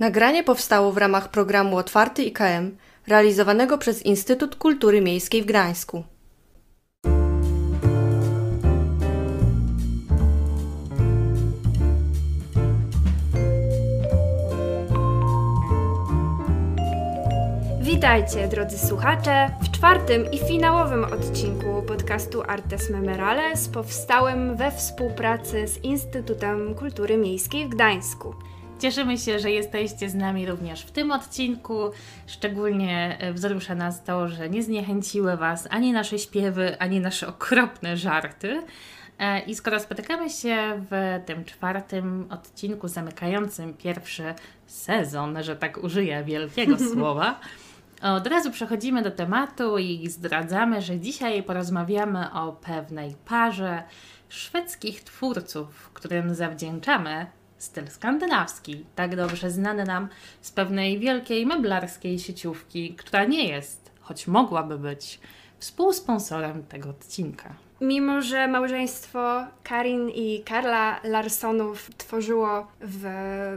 Nagranie powstało w ramach programu Otwarty IKM, realizowanego przez Instytut Kultury Miejskiej w Gdańsku. Witajcie, drodzy słuchacze, w czwartym i finałowym odcinku podcastu Artes Memorales, powstałym we współpracy z Instytutem Kultury Miejskiej w Gdańsku. Cieszymy się, że jesteście z nami również w tym odcinku. Szczególnie e, wzrusza nas to, że nie zniechęciły Was ani nasze śpiewy, ani nasze okropne żarty. E, I skoro spotykamy się w tym czwartym odcinku zamykającym pierwszy sezon, że tak użyję wielkiego słowa, od razu przechodzimy do tematu i zdradzamy, że dzisiaj porozmawiamy o pewnej parze szwedzkich twórców, którym zawdzięczamy styl skandynawski, tak dobrze znany nam z pewnej wielkiej meblarskiej sieciówki, która nie jest, choć mogłaby być, współsponsorem tego odcinka. Mimo, że małżeństwo Karin i Karla Larsonów tworzyło w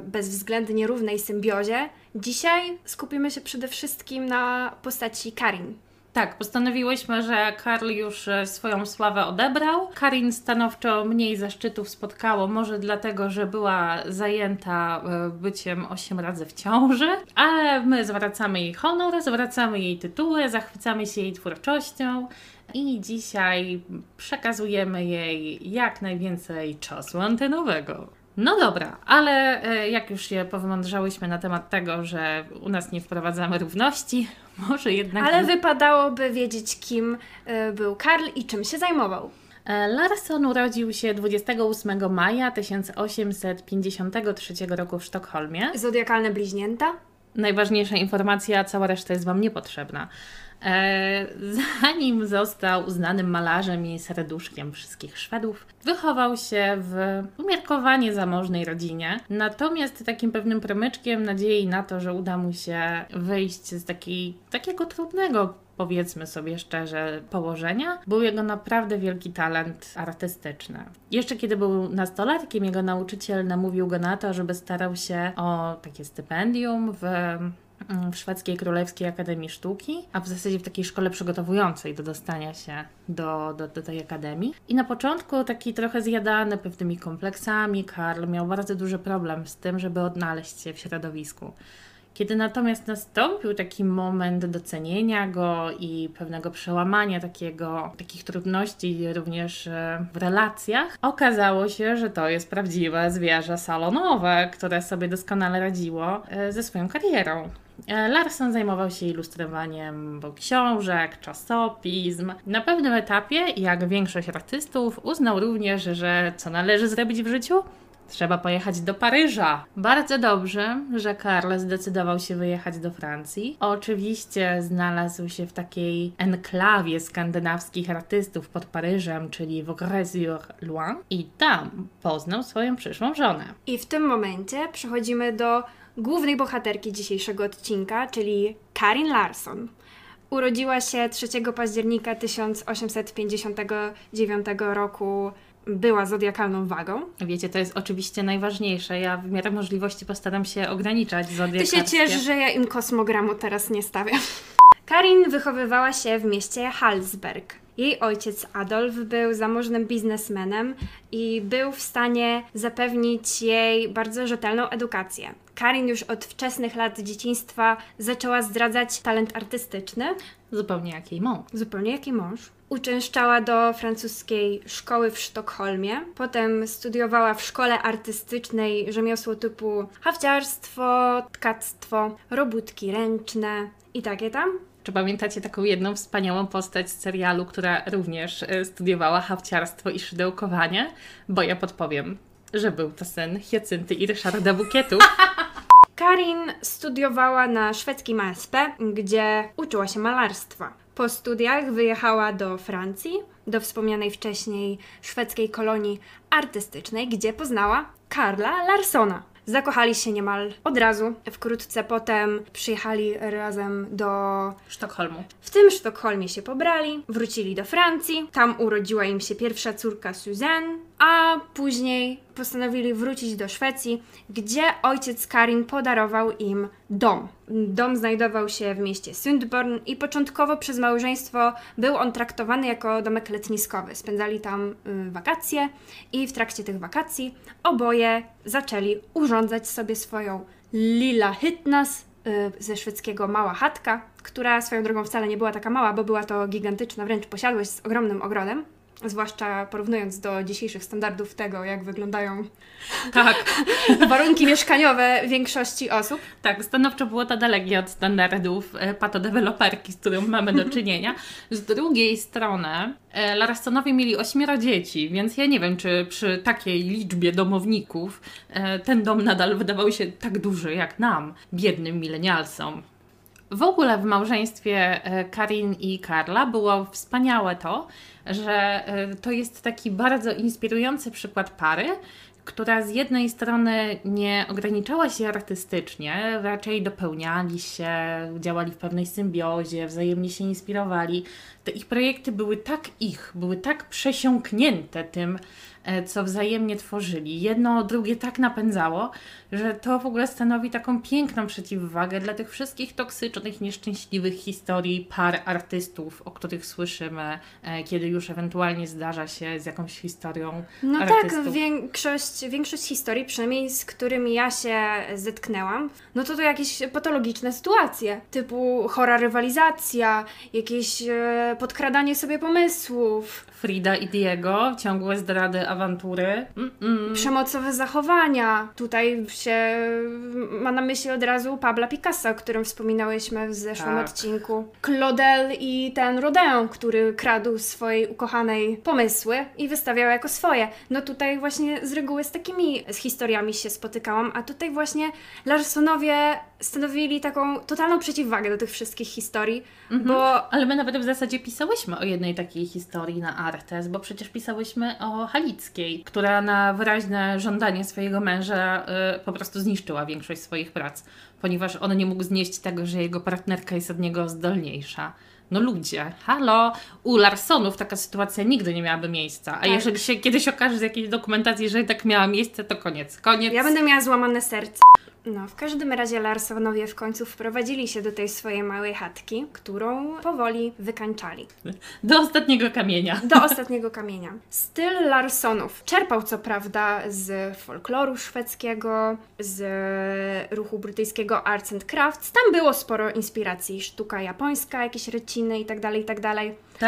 bezwzględnie równej symbiozie, dzisiaj skupimy się przede wszystkim na postaci Karin. Tak, postanowiłyśmy, że Karl już e, swoją sławę odebrał. Karin stanowczo mniej zaszczytów spotkało, może dlatego, że była zajęta e, byciem osiem razy w ciąży, ale my zwracamy jej honor, zwracamy jej tytuły, zachwycamy się jej twórczością i dzisiaj przekazujemy jej jak najwięcej czasu antenowego. No dobra, ale e, jak już się powymądrzałyśmy na temat tego, że u nas nie wprowadzamy równości, może jednak. Ale wypadałoby wiedzieć, kim e, był Karl i czym się zajmował. E, Larsson urodził się 28 maja 1853 roku w Sztokholmie. Zodiakalne bliźnięta? Najważniejsza informacja, cała reszta jest Wam niepotrzebna. E, zanim został uznanym malarzem i serduszkiem wszystkich Szwedów, wychował się w umiarkowanie zamożnej rodzinie. Natomiast takim pewnym promyczkiem nadziei na to, że uda mu się wyjść z takiej, takiego trudnego powiedzmy sobie szczerze, położenia, był jego naprawdę wielki talent artystyczny. Jeszcze kiedy był nastolatkiem, jego nauczyciel namówił go na to, żeby starał się o takie stypendium w w Szwedzkiej Królewskiej Akademii Sztuki, a w zasadzie w takiej szkole przygotowującej do dostania się do, do, do tej akademii. I na początku taki trochę zjadany pewnymi kompleksami, Karl miał bardzo duży problem z tym, żeby odnaleźć się w środowisku. Kiedy natomiast nastąpił taki moment docenienia go i pewnego przełamania takiego, takich trudności również e, w relacjach, okazało się, że to jest prawdziwe zwierzę salonowe, które sobie doskonale radziło e, ze swoją karierą. E, Larson zajmował się ilustrowaniem książek, czasopism. Na pewnym etapie, jak większość artystów, uznał również, że co należy zrobić w życiu? Trzeba pojechać do Paryża. Bardzo dobrze, że Karl zdecydował się wyjechać do Francji. Oczywiście znalazł się w takiej enklawie skandynawskich artystów pod Paryżem, czyli w Grès-sur-Loing i tam poznał swoją przyszłą żonę. I w tym momencie przechodzimy do głównej bohaterki dzisiejszego odcinka, czyli Karin Larsson. Urodziła się 3 października 1859 roku była zodiakalną wagą. Wiecie, to jest oczywiście najważniejsze. Ja w miarę możliwości postaram się ograniczać zodiakarskie. Ty się ciesz, że ja im kosmogramu teraz nie stawiam. Karin wychowywała się w mieście Halsberg. Jej ojciec Adolf był zamożnym biznesmenem i był w stanie zapewnić jej bardzo rzetelną edukację. Karin już od wczesnych lat dzieciństwa zaczęła zdradzać talent artystyczny. Zupełnie jak jej mąż. Zupełnie jak jej mąż. Uczęszczała do francuskiej szkoły w Sztokholmie. Potem studiowała w szkole artystycznej rzemiosło typu hawciarstwo, tkactwo, robótki ręczne i takie tam. Czy pamiętacie taką jedną wspaniałą postać z serialu, która również e, studiowała hawciarstwo i szydełkowanie? Bo ja podpowiem, że był to sen Hiacynty i Ryszarda Bukietu. Karin studiowała na szwedzkim ASP, gdzie uczyła się malarstwa. Po studiach wyjechała do Francji, do wspomnianej wcześniej szwedzkiej kolonii artystycznej, gdzie poznała Karla Larsona. Zakochali się niemal od razu. Wkrótce potem przyjechali razem do Sztokholmu. W tym Sztokholmie się pobrali, wrócili do Francji. Tam urodziła im się pierwsza córka Suzanne a później postanowili wrócić do Szwecji, gdzie ojciec Karin podarował im dom. Dom znajdował się w mieście Sundborn i początkowo przez małżeństwo był on traktowany jako domek letniskowy. Spędzali tam y, wakacje i w trakcie tych wakacji oboje zaczęli urządzać sobie swoją Lila Hytnas, y, ze szwedzkiego mała chatka, która swoją drogą wcale nie była taka mała, bo była to gigantyczna wręcz posiadłość z ogromnym ogrodem. Zwłaszcza porównując do dzisiejszych standardów tego, jak wyglądają Tak, warunki mieszkaniowe większości osób. tak, stanowczo było to dalekie od standardów e, patodeweloperki, z którą mamy do czynienia. Z drugiej strony e, Larsonowie mieli ośmioro dzieci, więc ja nie wiem, czy przy takiej liczbie domowników e, ten dom nadal wydawał się tak duży jak nam, biednym milenialsom. W ogóle w małżeństwie Karin i Karla było wspaniałe to, że e, to jest taki bardzo inspirujący przykład pary, która z jednej strony nie ograniczała się artystycznie, raczej dopełniali się, działali w pewnej symbiozie, wzajemnie się inspirowali. Te ich projekty były tak ich, były tak przesiąknięte tym, co wzajemnie tworzyli. Jedno drugie tak napędzało, że to w ogóle stanowi taką piękną przeciwwagę dla tych wszystkich toksycznych, nieszczęśliwych historii par artystów, o których słyszymy, e, kiedy już ewentualnie zdarza się z jakąś historią No artystów. tak, większość, większość historii, przynajmniej z którymi ja się zetknęłam, no to to jakieś patologiczne sytuacje, typu chora rywalizacja, jakieś e, podkradanie sobie pomysłów, Frida i Diego, ciągłe zdrady, awantury. Mm-mm. przemocowe zachowania. Tutaj się ma na myśli od razu Pabla Picassa, o którym wspominałyśmy w zeszłym Tak. odcinku. Claudel i ten Rodin, który kradł swojej ukochanej pomysły i wystawiał jako swoje. No tutaj właśnie z reguły z takimi z historiami się spotykałam, a tutaj właśnie Larsonowie stanowili taką totalną przeciwwagę do tych wszystkich historii, bo Ale my nawet w zasadzie pisałyśmy o jednej takiej historii na Artes, bo przecież pisałyśmy o Która na wyraźne żądanie swojego męża y, po prostu zniszczyła większość swoich prac, ponieważ on nie mógł znieść tego, że jego partnerka jest od niego zdolniejsza. No ludzie, halo, u Larsonów taka sytuacja nigdy nie miałaby miejsca, a Tak. jeżeli się kiedyś okaże z jakiejś dokumentacji, że tak miała miejsce, to koniec, koniec. Ja będę miała złamane serce. No, w każdym razie Larsonowie w końcu wprowadzili się do tej swojej małej chatki, którą powoli wykańczali. Do ostatniego kamienia. Do ostatniego kamienia. Styl Larsonów czerpał co prawda z folkloru szwedzkiego, z ruchu brytyjskiego Arts and Crafts. Tam było sporo inspiracji, sztuka japońska, jakieś ryciny i tak dalej, i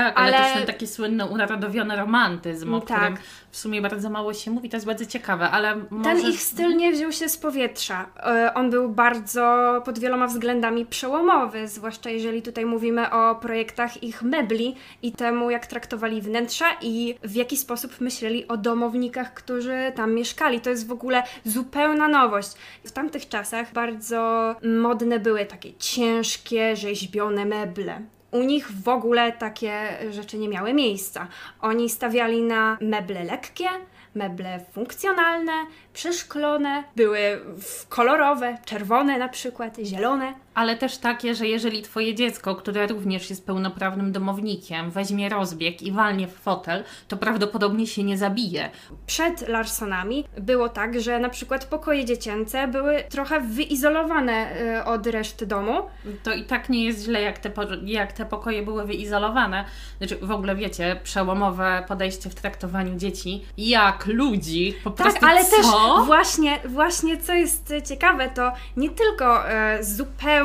tak ale, Ale- też ten taki słynny, unarodowiony romantyzm, o Tak. którym w sumie bardzo mało się mówi, to jest bardzo ciekawe, ale może... Ten ich styl nie wziął się z powietrza. E, On był bardzo pod wieloma względami przełomowy, zwłaszcza jeżeli tutaj mówimy o projektach ich mebli i temu, jak traktowali wnętrza i w jaki sposób myśleli o domownikach, którzy tam mieszkali. To jest w ogóle zupełna nowość. W tamtych czasach bardzo modne były takie ciężkie, rzeźbione meble. U nich w ogóle takie rzeczy nie miały miejsca. Oni stawiali na meble lekkie, meble funkcjonalne, przeszklone, były kolorowe, czerwone na przykład, zielone. Ale też takie, że jeżeli twoje dziecko, które również jest pełnoprawnym domownikiem, weźmie rozbieg i walnie w fotel, to prawdopodobnie się nie zabije. Przed Larsonami było tak, że na przykład pokoje dziecięce były trochę wyizolowane y, od reszty domu. To i tak nie jest źle, jak te, jak te pokoje były wyizolowane. Znaczy, w ogóle wiecie, przełomowe podejście w traktowaniu dzieci jak ludzi. Po Tak, prostu ale co? też właśnie, właśnie co jest e, ciekawe, to nie tylko e, zupełnie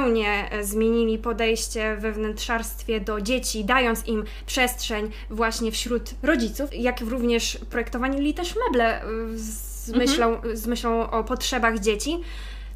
e, zmienili podejście we wnętrzarstwie do dzieci, dając im przestrzeń właśnie wśród rodziców, jak również projektowali też meble e, z, Mhm. myślą, z myślą o potrzebach dzieci.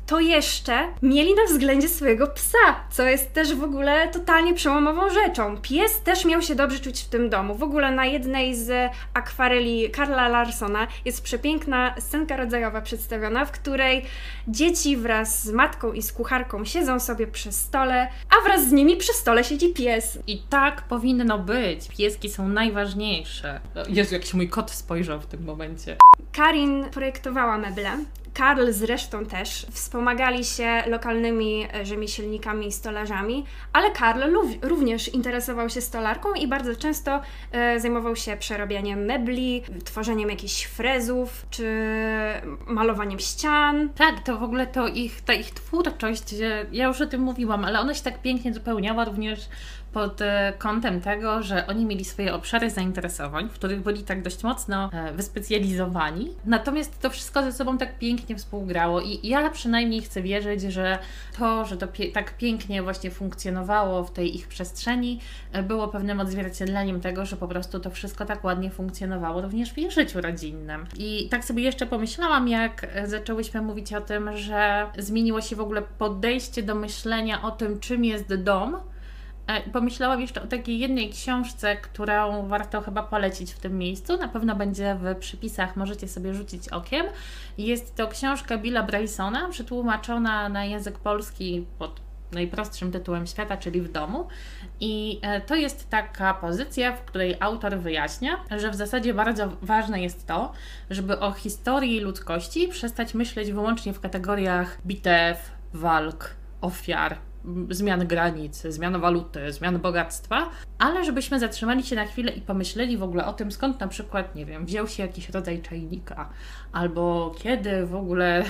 To jeszcze mieli na względzie swojego psa, co jest też w ogóle totalnie przełomową rzeczą. Pies też miał się dobrze czuć w tym domu. W ogóle na jednej z akwareli Karla Larsona jest przepiękna scenka rodzajowa przedstawiona, w której dzieci wraz z matką i z kucharką siedzą sobie przy stole, a wraz z nimi przy stole siedzi pies. I tak powinno być. Pieski są najważniejsze. Jezu, jak się mój kot spojrzał w tym momencie. Karin projektowała meble, Karl zresztą też wspomagali się lokalnymi e, rzemieślnikami i stolarzami, ale Karl również interesował się stolarką i bardzo często e, zajmował się przerabianiem mebli, tworzeniem jakichś frezów czy malowaniem ścian. Tak, to w ogóle to ich, ta ich twórczość, ja już o tym mówiłam, ale ona się tak pięknie dopełniała również pod e, kątem tego, że oni mieli swoje obszary zainteresowań, w których byli tak dość mocno e, wyspecjalizowani. Natomiast to wszystko ze sobą tak pięknie współgrało i ja przynajmniej chcę wierzyć, że to, że to pie tak pięknie właśnie funkcjonowało w tej ich przestrzeni, e, było pewnym odzwierciedleniem tego, że po prostu to wszystko tak ładnie funkcjonowało również w ich życiu rodzinnym. I tak sobie jeszcze pomyślałam, jak zaczęłyśmy mówić o tym, że zmieniło się w ogóle podejście do myślenia o tym, czym jest dom pomyślałam jeszcze o takiej jednej książce, którą warto chyba polecić w tym miejscu. Na pewno będzie w przypisach, możecie sobie rzucić okiem. Jest to książka Billa Brysona, przetłumaczona na język polski pod najprostszym tytułem świata, czyli w domu. I e, to jest taka pozycja, w której autor wyjaśnia, że w zasadzie bardzo ważne jest to, żeby o historii ludzkości przestać myśleć wyłącznie w kategoriach bitew, walk, ofiar, zmian granic, zmian waluty, zmian bogactwa, ale żebyśmy zatrzymali się na chwilę i pomyśleli w ogóle o tym, skąd na przykład, nie wiem, wziął się jakiś rodzaj czajnika, albo kiedy w ogóle y,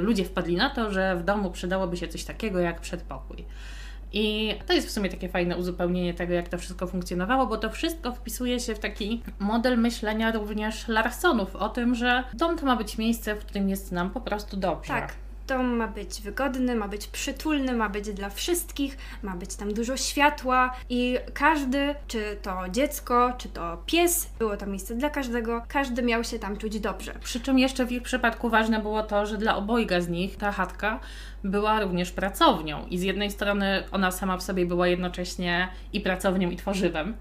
ludzie wpadli na to, że w domu przydałoby się coś takiego jak przedpokój. I to jest w sumie takie fajne uzupełnienie tego, jak to wszystko funkcjonowało, bo to wszystko wpisuje się w taki model myślenia również Larsonów o tym, że dom to ma być miejsce, w którym jest nam po prostu dobrze. Tak. Ma być wygodny, ma być przytulny, ma być dla wszystkich, ma być tam dużo światła i każdy, czy to dziecko, czy to pies, było to miejsce dla każdego, każdy miał się tam czuć dobrze. Przy czym jeszcze w ich przypadku ważne było to, że dla obojga z nich ta chatka była również pracownią i z jednej strony ona sama w sobie była jednocześnie i pracownią, i tworzywem,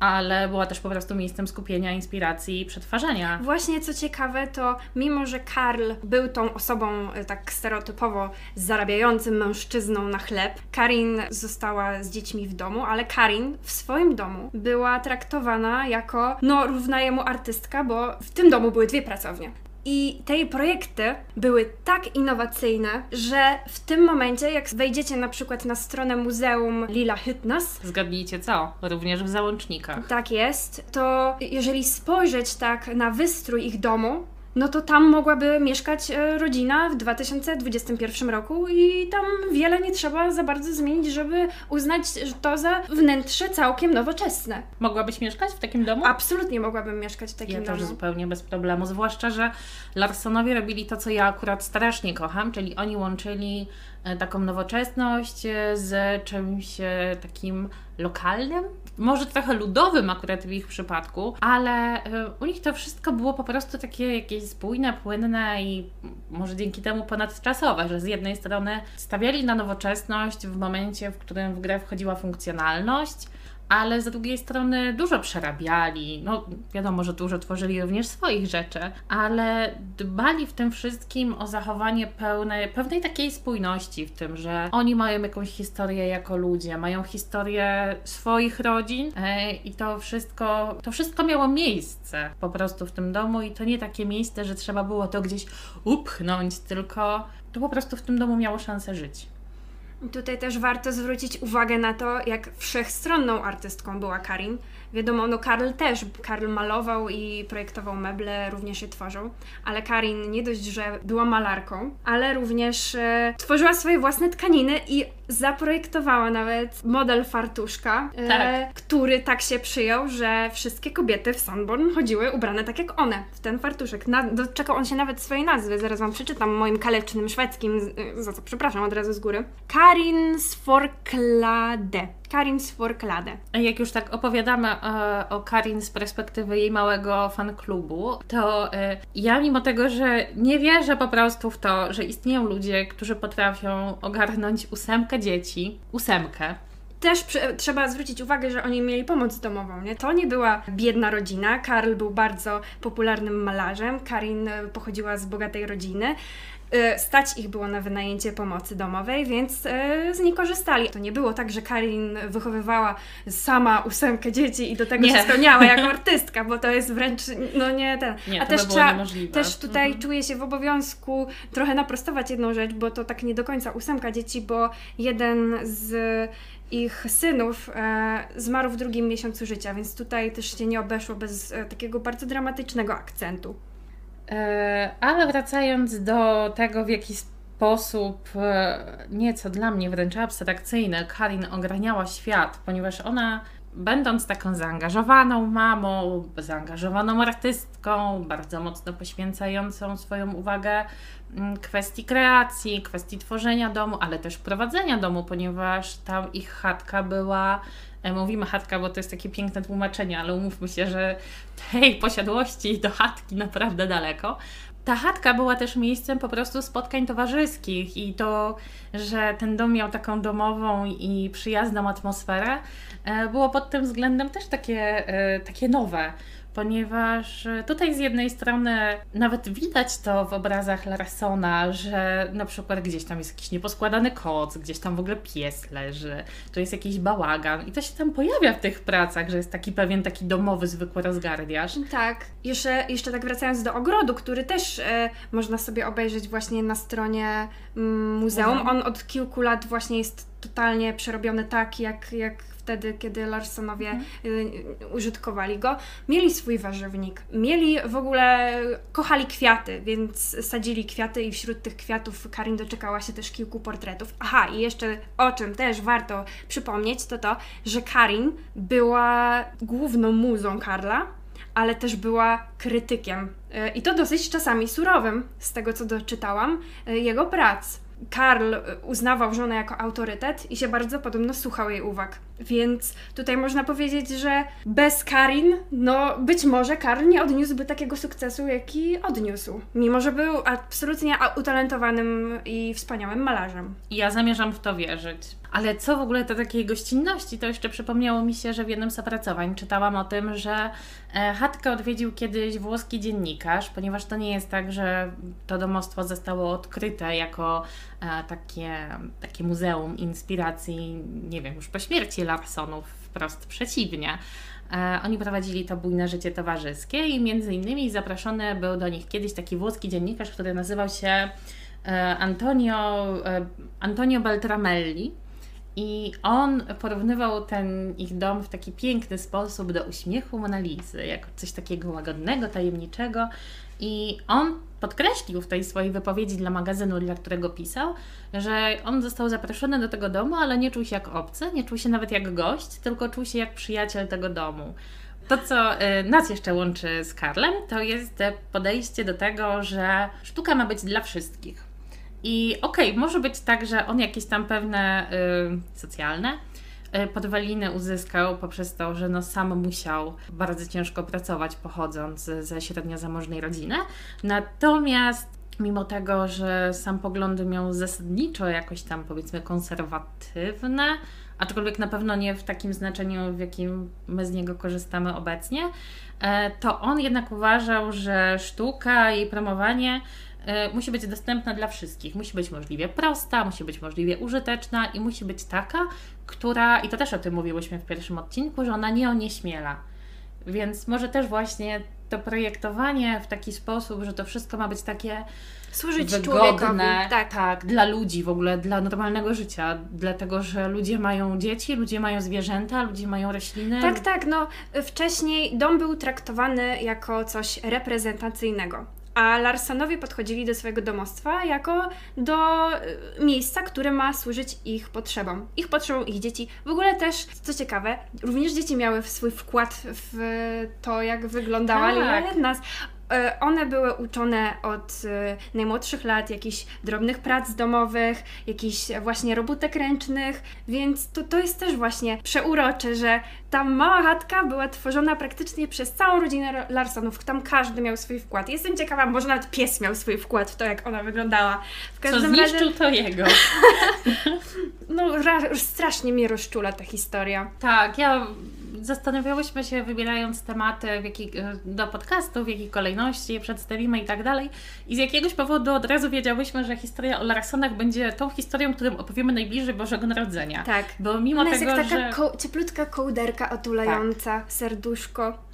ale była też po prostu miejscem skupienia, inspiracji i przetwarzania. Właśnie co ciekawe, to mimo, że Karl był tą osobą e, tak stereotypowo zarabiającym mężczyzną na chleb, Karin została z dziećmi w domu, ale Karin w swoim domu była traktowana jako no równa jemu artystka, bo w tym domu były dwie pracownie. I te projekty były tak innowacyjne, że w tym momencie, jak wejdziecie na przykład na stronę Muzeum Lila Hytnas, zgadnijcie co, również w załącznikach. Tak jest, to jeżeli spojrzeć tak na wystrój ich domu, no to tam mogłaby mieszkać e, rodzina w 2021 roku i tam wiele nie trzeba za bardzo zmienić, żeby uznać to za wnętrze całkiem nowoczesne. Mogłabyś mieszkać w takim domu? Absolutnie mogłabym mieszkać w takim ja domu. Ja też zupełnie bez problemu, zwłaszcza, że Larsonowie robili to, co ja akurat strasznie kocham, czyli oni łączyli e, taką nowoczesność e, z czymś takim lokalnym, może trochę ludowym akurat w ich przypadku, ale u nich to wszystko było po prostu takie jakieś spójne, płynne i może dzięki temu ponadczasowe, że z jednej strony stawiali na nowoczesność w momencie, w którym w grę wchodziła funkcjonalność, ale z drugiej strony dużo przerabiali. No, wiadomo, że dużo tworzyli również swoich rzeczy, ale dbali w tym wszystkim o zachowanie pełnej, pewnej takiej spójności w tym, że oni mają jakąś historię jako ludzie, mają historię swoich rodzin e, i to wszystko, to wszystko miało miejsce po prostu w tym domu i to nie takie miejsce, że trzeba było to gdzieś upchnąć, tylko to po prostu w tym domu miało szansę żyć. Tutaj też warto zwrócić uwagę na to, jak wszechstronną artystką była Karin. Wiadomo, no Karl też. Karl malował i projektował meble, również je tworzył. Ale Karin nie dość, że była malarką, ale również e, tworzyła swoje własne tkaniny i zaprojektowała nawet model fartuszka, e, tak. który tak się przyjął, że wszystkie kobiety w Sunborn chodziły ubrane tak jak one, w ten fartuszek. Na, doczekał on się nawet swojej nazwy, zaraz Wam przeczytam moim kalecznym szwedzkim, e, za co przepraszam od razu z góry. Karin Sforklade. Karin Sforklade. Jak już tak opowiadamy e, o Karin z perspektywy jej małego fanklubu, to e, ja mimo tego, że nie wierzę po prostu w to, że istnieją ludzie, którzy potrafią ogarnąć ósemkę dzieci, ósemkę, też przy, trzeba zwrócić uwagę, że oni mieli pomoc domową. Nie? To nie była biedna rodzina. Karl był bardzo popularnym malarzem, Karin pochodziła z bogatej rodziny e, stać ich było na wynajęcie pomocy domowej, więc e, z niej korzystali. To nie było tak, że Karin wychowywała sama ósemkę dzieci i do tego Nie. się spełniała jako artystka, bo to jest wręcz, no nie ten. Nie, A to też trzeba, niemożliwe. też tutaj Mhm. czuję się w obowiązku trochę naprostować jedną rzecz, bo to tak nie do końca ósemka dzieci, bo jeden z ich synów e, zmarł w drugim miesiącu życia, więc tutaj też się nie obeszło bez e, takiego bardzo dramatycznego akcentu. E, Ale wracając do tego, w jaki sposób e, nieco dla mnie wręcz abstrakcyjny Karin ogarniała świat, ponieważ ona, będąc taką zaangażowaną mamą, zaangażowaną artystką, bardzo mocno poświęcającą swoją uwagę mm, kwestii kreacji, kwestii tworzenia domu, ale też prowadzenia domu, ponieważ tam ich chatka była. e, Mówimy chatka, bo to jest takie piękne tłumaczenie, ale umówmy się, że tej posiadłości do chatki naprawdę daleko. Ta chatka była też miejscem po prostu spotkań towarzyskich i to, że ten dom miał taką domową i przyjazną atmosferę, e, było pod tym względem też takie, e, takie nowe. Ponieważ e, tutaj z jednej strony nawet widać to w obrazach Larsona, że na przykład gdzieś tam jest jakiś nieposkładany koc, gdzieś tam w ogóle pies leży, tu jest jakiś bałagan i to się tam pojawia w tych pracach, że jest taki pewien taki domowy, zwykły rozgardiaż. Tak, jeszcze, jeszcze tak wracając do ogrodu, który też e, można sobie obejrzeć właśnie na stronie muzeum. Muzeum. On od kilku lat właśnie jest totalnie przerobiony tak, jak, jak wtedy, kiedy Larsonowie y, użytkowali go. Mieli swój warzywnik, mieli w ogóle, kochali kwiaty, więc sadzili kwiaty i wśród tych kwiatów Karin doczekała się też kilku portretów. Aha, i jeszcze o czym też warto przypomnieć, to to, że Karin była główną muzą Karla, ale też była krytykiem. E, I to dosyć czasami surowym, z tego co doczytałam, e, jego prac. Karl uznawał żonę jako autorytet i się bardzo podobno słuchał jej uwag. Więc tutaj można powiedzieć, że bez Karin, no być może Karl nie odniósłby takiego sukcesu, jaki odniósł. Mimo, że był absolutnie utalentowanym i wspaniałym malarzem. Ja zamierzam w to wierzyć. Ale co w ogóle do takiej gościnności, to jeszcze przypomniało mi się, że w jednym z opracowań czytałam o tym, że e, chatkę odwiedził kiedyś włoski dziennikarz, ponieważ to nie jest tak, że to domostwo zostało odkryte jako takie, takie muzeum inspiracji, nie wiem, już po śmierci Larsonów, wprost przeciwnie. E, Oni prowadzili to bujne życie towarzyskie i między innymi zaproszony był do nich kiedyś taki włoski dziennikarz, który nazywał się e, Antonio, e, Antonio Beltramelli. I on porównywał ten ich dom w taki piękny sposób do uśmiechu Monalizy, jako coś takiego łagodnego, tajemniczego. I on podkreślił w tej swojej wypowiedzi dla magazynu, dla którego pisał, że on został zaproszony do tego domu, ale nie czuł się jak obcy, nie czuł się nawet jak gość, tylko czuł się jak przyjaciel tego domu. To, co y, nas jeszcze łączy z Karlem, to jest e, podejście do tego, że sztuka ma być dla wszystkich. I okej, może być tak, że on jakieś tam pewne y, socjalne y, podwaliny uzyskał poprzez to, że no sam musiał bardzo ciężko pracować, pochodząc ze średnio zamożnej rodziny. Natomiast mimo tego, że sam poglądy miał zasadniczo jakoś tam powiedzmy konserwatywne, aczkolwiek na pewno nie w takim znaczeniu, w jakim my z niego korzystamy obecnie, e, to on jednak uważał, że sztuka i promowanie e, musi być dostępna dla wszystkich. Musi być możliwie prosta, musi być możliwie użyteczna i musi być taka, która, i to też o tym mówiłyśmy w pierwszym odcinku, że ona nie onieśmiela. Więc może też właśnie to projektowanie w taki sposób, że to wszystko ma być takie Służyć człowiekowi. wygodne, Tak. tak, dla ludzi w ogóle, dla normalnego życia, dlatego że ludzie mają dzieci, ludzie mają zwierzęta, ludzie mają rośliny. Tak, tak. No, wcześniej dom był traktowany jako coś reprezentacyjnego. A Larsonowie podchodzili do swojego domostwa jako do y, miejsca, które ma służyć ich potrzebom. Ich potrzebom, ich dzieci. W ogóle też, co ciekawe, również dzieci miały swój wkład w to, jak wyglądała Tak. Lila. E, One były uczone od e, najmłodszych lat jakichś drobnych prac domowych, jakichś właśnie robótek ręcznych, więc to, to jest też właśnie przeurocze, że ta mała chatka była tworzona praktycznie przez całą rodzinę Larsonów. Tam każdy miał swój wkład. Jestem ciekawa, może nawet pies miał swój wkład w to, jak ona wyglądała. W Co każdym zniszczył, razie, to jego. no ra- strasznie mnie rozczula ta historia. Tak, ja zastanawiałyśmy się, wybierając tematy w jaki, do podcastu, w jakiej kolejności je przedstawimy i tak dalej. I z jakiegoś powodu od razu wiedziałyśmy, że historia o Larsonach będzie tą historią, którą opowiemy najbliżej Bożego Narodzenia. Tak. Bo mimo Ona tego, jest jak taka że... ko- cieplutka kołderka otulająca serduszko.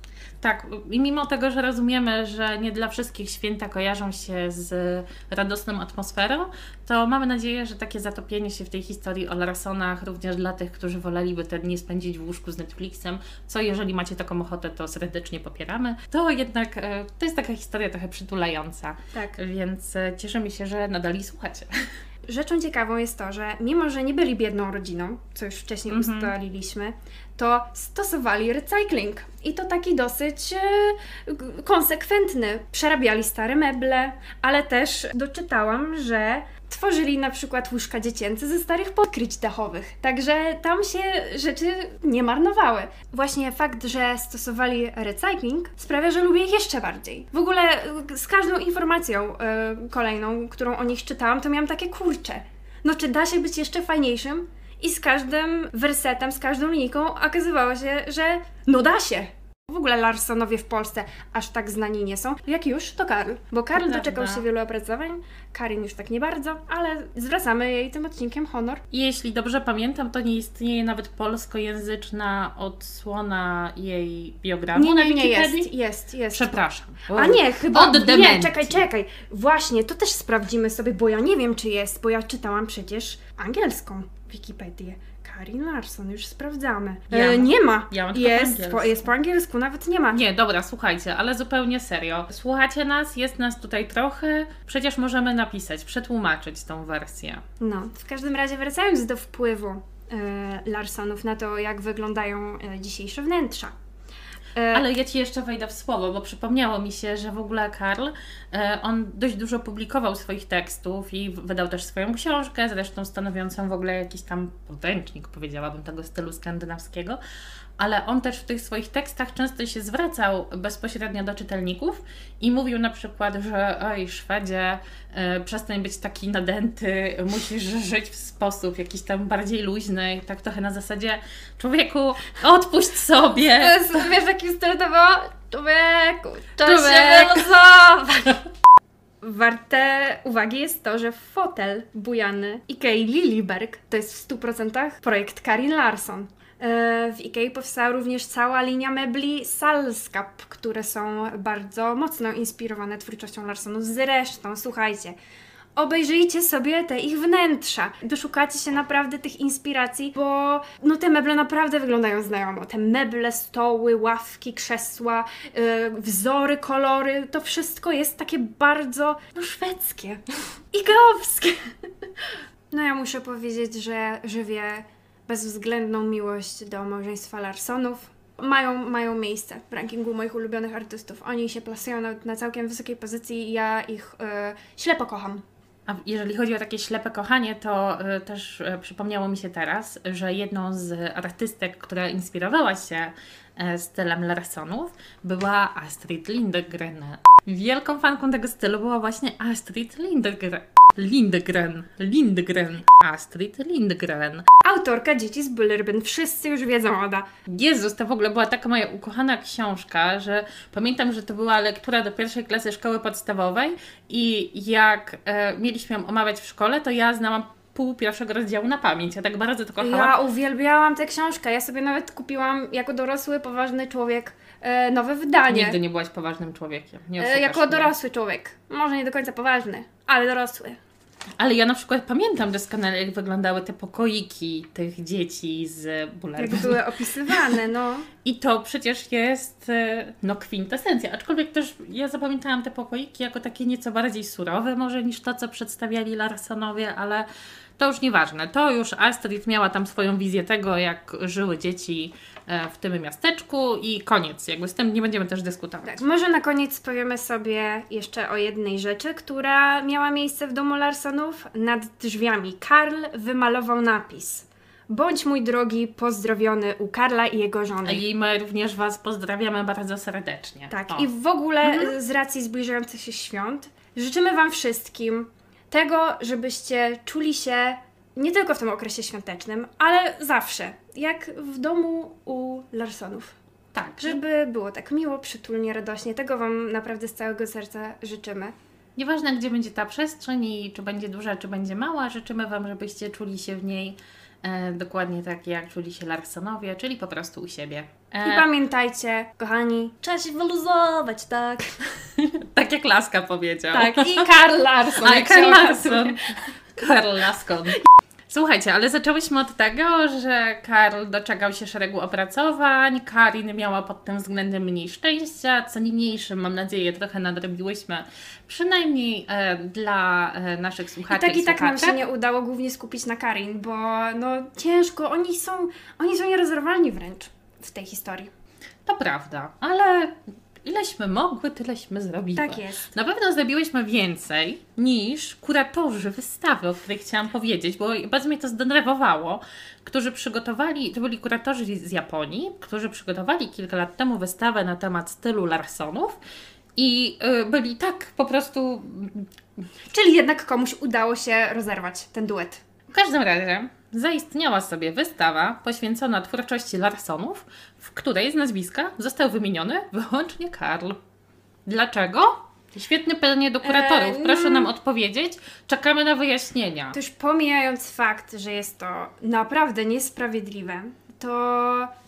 Tak, i mimo tego, że rozumiemy, że nie dla wszystkich święta kojarzą się z radosną atmosferą, to mamy nadzieję, że takie zatopienie się w tej historii o Larsonach również dla tych, którzy woleliby te dni spędzić w łóżku z Netflixem, co jeżeli macie taką ochotę, to serdecznie popieramy, to jednak e, to jest taka historia trochę przytulająca. Tak. Więc e, cieszymy się, że nadal jej słuchacie. Rzeczą ciekawą jest to, że mimo, że nie byli biedną rodziną, co już wcześniej Mhm. ustaliliśmy, to stosowali recykling. I to taki dosyć e, konsekwentny. Przerabiali stare meble, ale też doczytałam, że tworzyli na przykład łóżka dziecięce ze starych podkryć dachowych. Także tam się rzeczy nie marnowały. Właśnie fakt, że stosowali recykling sprawia, że lubię ich jeszcze bardziej. W ogóle e, z każdą informacją e, kolejną, którą o nich czytałam, to miałam takie kurcze. No czy da się być jeszcze fajniejszym? I z każdym wersetem, z każdą linijką okazywało się, że no da się. W ogóle Larsonowie w Polsce aż tak znani nie są. Jak już, to Karl. Bo Karl doczekał się wielu opracowań, Karin już tak nie bardzo, ale zwracamy jej tym odcinkiem honor. Jeśli dobrze pamiętam, to nie istnieje nawet polskojęzyczna odsłona jej biografii Nie, nie, nie, jest, jest, jest. Przepraszam. A nie, chyba. Od nie, czekaj, czekaj. Właśnie, to też sprawdzimy sobie, bo ja nie wiem, czy jest, bo ja czytałam przecież angielską Wikipedię. Karin Larson, już sprawdzamy. Ja e, nie ma. ja po jest, angielsku. po, jest po angielsku, nawet nie ma. Nie, dobra, słuchajcie, ale zupełnie serio. Słuchacie nas, jest nas tutaj trochę, przecież możemy napisać, przetłumaczyć tą wersję. No, w każdym razie wracając do wpływu e, Larsonów na to, jak wyglądają e, dzisiejsze wnętrza. E, Ale ja Ci jeszcze wejdę w słowo, bo przypomniało mi się, że w ogóle Karl, e, on dość dużo publikował swoich tekstów i wydał też swoją książkę, zresztą stanowiącą w ogóle jakiś tam podręcznik, powiedziałabym, tego stylu skandynawskiego. Ale on też w tych swoich tekstach często się zwracał bezpośrednio do czytelników i mówił na przykład, że oj Szwedzie, e, przestań być taki nadęty, musisz żyć w sposób jakiś tam bardziej luźny, tak trochę na zasadzie człowieku, odpuść sobie. Wiesz, jaki styl? Człowieku, to się Człowieku. wyluzować. Warte uwagi jest to, że fotel bujany Ikei Liliberg to jest w 100% projekt Karin Larsson. E, W Ikei powstała również cała linia mebli Salskap, które są bardzo mocno inspirowane twórczością Larssonów. Zresztą, słuchajcie, obejrzyjcie sobie te ich wnętrza. Doszukacie się naprawdę tych inspiracji, bo no te meble naprawdę wyglądają znajomo. Te meble, stoły, ławki, krzesła, yy, wzory, kolory, to wszystko jest takie bardzo no szwedzkie i geowskie. No ja muszę powiedzieć, że żywię bezwzględną miłość do małżeństwa Larsonów. Mają, mają miejsce w rankingu moich ulubionych artystów. Oni się plasują na, na całkiem wysokiej pozycji i ja ich e, ślepo kocham. A jeżeli chodzi o takie ślepe kochanie, to y, też y, przypomniało mi się teraz, że jedną z artystek, która inspirowała się y, stylem Larsonów, była Astrid Lindgren. Wielką fanką tego stylu była właśnie Astrid Lindgren. Lindgren, Lindgren, Astrid Lindgren. Autorka Dzieci z Bullerbyn. Wszyscy już wiedzą Oda. Jezus, to w ogóle była taka moja ukochana książka, że pamiętam, że to była lektura do pierwszej klasy szkoły podstawowej i jak e, mieliśmy ją omawiać w szkole, to ja znałam pół pierwszego rozdziału na pamięć. Ja tak bardzo to kochałam. Ja uwielbiałam tę książkę. Ja sobie nawet kupiłam jako dorosły, poważny człowiek nowe wydanie. Nigdy nie byłaś poważnym człowiekiem. E, jako mnie. dorosły człowiek. Może nie do końca poważny, ale dorosły. Ale ja na przykład pamiętam doskonale, jak wyglądały te pokoiki tych dzieci z Jak Bullerbyn. były opisywane, no. I to przecież jest e, no kwintesencja. Aczkolwiek też ja zapamiętałam te pokoiki jako takie nieco bardziej surowe może niż to, co przedstawiali Larsonowie, ale to już nieważne. To już Astrid miała tam swoją wizję tego, jak żyły dzieci e, w tym miasteczku i koniec. Jakby z tym nie będziemy też dyskutować. Tak, może na koniec powiemy sobie jeszcze o jednej rzeczy, która miała miejsce w domu Larsonów. Nad drzwiami Karl wymalował napis. Bądź mój drogi, pozdrowiony u Karla i jego żony. I my również Was pozdrawiamy bardzo serdecznie. Tak, O. i w ogóle y, z racji zbliżających się świąt życzymy Wam wszystkim tego, żebyście czuli się nie tylko w tym okresie świątecznym, ale zawsze, jak w domu u Larsonów. Tak, Żeby było tak miło, przytulnie, radośnie. Tego Wam naprawdę z całego serca życzymy. Nieważne, gdzie będzie ta przestrzeń i czy będzie duża, czy będzie mała, życzymy Wam, żebyście czuli się w niej e, dokładnie tak, jak czuli się Larsonowie, czyli po prostu u siebie. I E, pamiętajcie, kochani, trzeba się wyluzować, tak? tak jak Laska powiedział. Tak, i Karl Larson. A, Karl. Larson. Karl Laskon. Słuchajcie, ale zaczęłyśmy od tego, że Karl doczekał się szeregu opracowań, Karin miała pod tym względem mniej szczęścia, co niniejszym, mam nadzieję, trochę nadrobiłyśmy, przynajmniej e, dla e, naszych I słuchaczy tak i tak nam się nie udało głównie skupić na Karin, bo no ciężko, oni są, oni są nierozerwalni wręcz w tej historii. To prawda, ale ileśmy mogły, tyleśmy zrobiły. Tak jest. Na pewno zrobiłyśmy więcej niż kuratorzy wystawy, o której chciałam powiedzieć, bo bardzo mnie to zdenerwowało, którzy przygotowali, to byli kuratorzy z Japonii, którzy przygotowali kilka lat temu wystawę na temat stylu Larsonów i y, byli tak po prostu Czyli jednak komuś udało się rozerwać ten duet. W każdym razie zaistniała sobie wystawa poświęcona twórczości Larsonów, w której z nazwiska został wymieniony wyłącznie Karl. Dlaczego? Świetne pytanie do kuratorów. Eee, Proszę mm. nam odpowiedzieć. Czekamy na wyjaśnienia. To już pomijając fakt, że jest to naprawdę niesprawiedliwe, to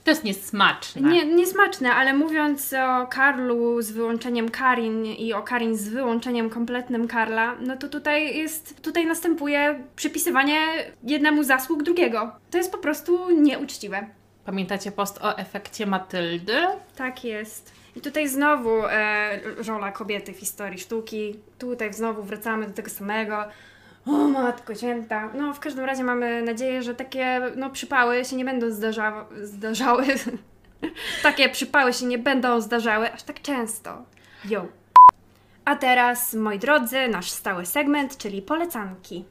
To jest niesmaczne. nie, niesmaczne, ale mówiąc o Karlu z wyłączeniem Karin i o Karin z wyłączeniem kompletnym Karla, no to tutaj jest, tutaj następuje przypisywanie jednemu zasług drugiego. To jest po prostu nieuczciwe. Pamiętacie post o efekcie Matyldy? Tak jest. I tutaj znowu e, rola kobiety w historii sztuki. Tutaj znowu wracamy do tego samego. O matko święta. No w każdym razie mamy nadzieję, że takie no, przypały się nie będą zdarzały. zdarzały. takie przypały się nie będą zdarzały aż tak często. Yo. A teraz, moi drodzy, nasz stały segment, czyli polecanki.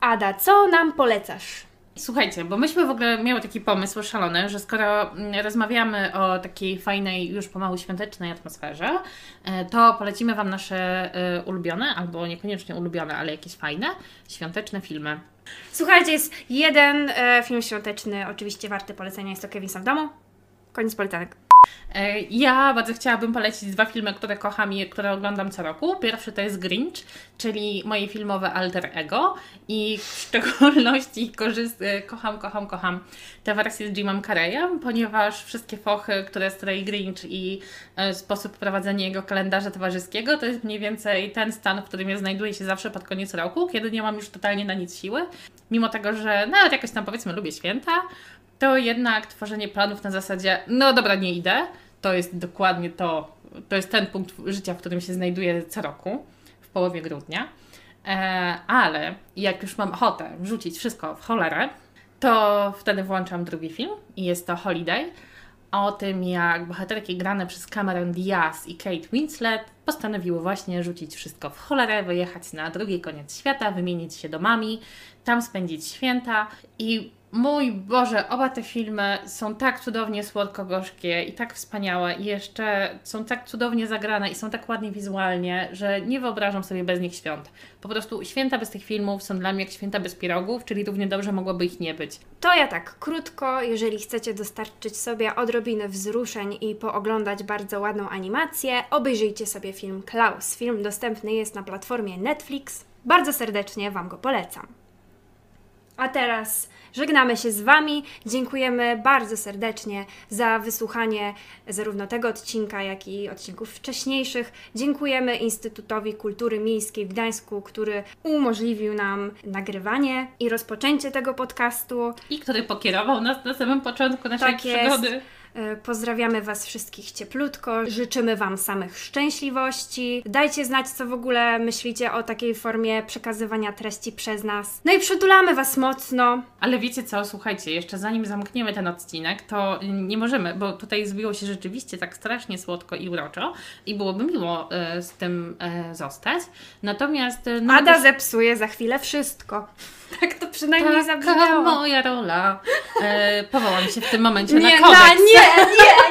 Ada, co nam polecasz? Słuchajcie, bo myśmy w ogóle miały taki pomysł szalony, że skoro mm, rozmawiamy o takiej fajnej, już pomału świątecznej atmosferze, e, to polecimy Wam nasze e, ulubione, albo niekoniecznie ulubione, ale jakieś fajne, świąteczne filmy. Słuchajcie, jest jeden e, film świąteczny, oczywiście warty polecenia, jest to Kevin Sam w domu. Koniec polecanek. E, Ja bardzo chciałabym polecić dwa filmy, które kocham i które oglądam co roku. Pierwszy to jest Grinch, czyli moje filmowe alter ego i w szczególności kocham, kocham, kocham tę wersję z Jimem Carreyem, ponieważ wszystkie fochy, które stoi Grinch i e, sposób prowadzenia jego kalendarza towarzyskiego to jest mniej więcej ten stan, w którym ja znajduję się zawsze pod koniec roku, kiedy nie mam już totalnie na nic siły. Mimo tego, że nawet jakoś tam powiedzmy lubię święta, to jednak tworzenie planów na zasadzie, no dobra, nie idę, to jest dokładnie to, to jest ten punkt życia, w którym się znajduję co roku, w połowie grudnia. E, ale jak już mam ochotę wrzucić wszystko w cholerę, to wtedy włączam drugi film i jest to Holiday. O tym, jak bohaterki grane przez Cameron Diaz i Kate Winslet postanowiły właśnie rzucić wszystko w cholerę, wyjechać na drugi koniec świata, wymienić się domami, tam spędzić święta i Mój Boże, oba te filmy są tak cudownie słodko-gorzkie i tak wspaniałe i jeszcze są tak cudownie zagrane i są tak ładnie wizualnie, że nie wyobrażam sobie bez nich świąt. Po prostu święta bez tych filmów są dla mnie jak święta bez pierogów, czyli równie dobrze mogłoby ich nie być. To ja tak krótko, jeżeli chcecie dostarczyć sobie odrobinę wzruszeń i pooglądać bardzo ładną animację, obejrzyjcie sobie film Klaus. Film dostępny jest na platformie Netflix. Bardzo serdecznie Wam go polecam. A teraz żegnamy się z Wami. Dziękujemy bardzo serdecznie za wysłuchanie zarówno tego odcinka, jak i odcinków wcześniejszych. Dziękujemy Instytutowi Kultury Miejskiej w Gdańsku, który umożliwił nam nagrywanie i rozpoczęcie tego podcastu. I który pokierował nas na samym początku naszej Tak jest. przygody. E, Pozdrawiamy Was wszystkich cieplutko. Życzymy Wam samych szczęśliwości. Dajcie znać, co w ogóle myślicie o takiej formie przekazywania treści przez nas. No i przytulamy Was mocno. Ale wiecie co, słuchajcie, jeszcze zanim zamkniemy ten odcinek, to nie możemy, bo tutaj zbiło się rzeczywiście tak strasznie słodko i uroczo i byłoby miło e, z tym e, zostać. Natomiast e, no, Ada też- zepsuje za chwilę wszystko. Tak to przynajmniej Taka zabrzmiało. moja rola. E, powołam się w tym momencie Nie, na kodeks. na, nie, nie, nie,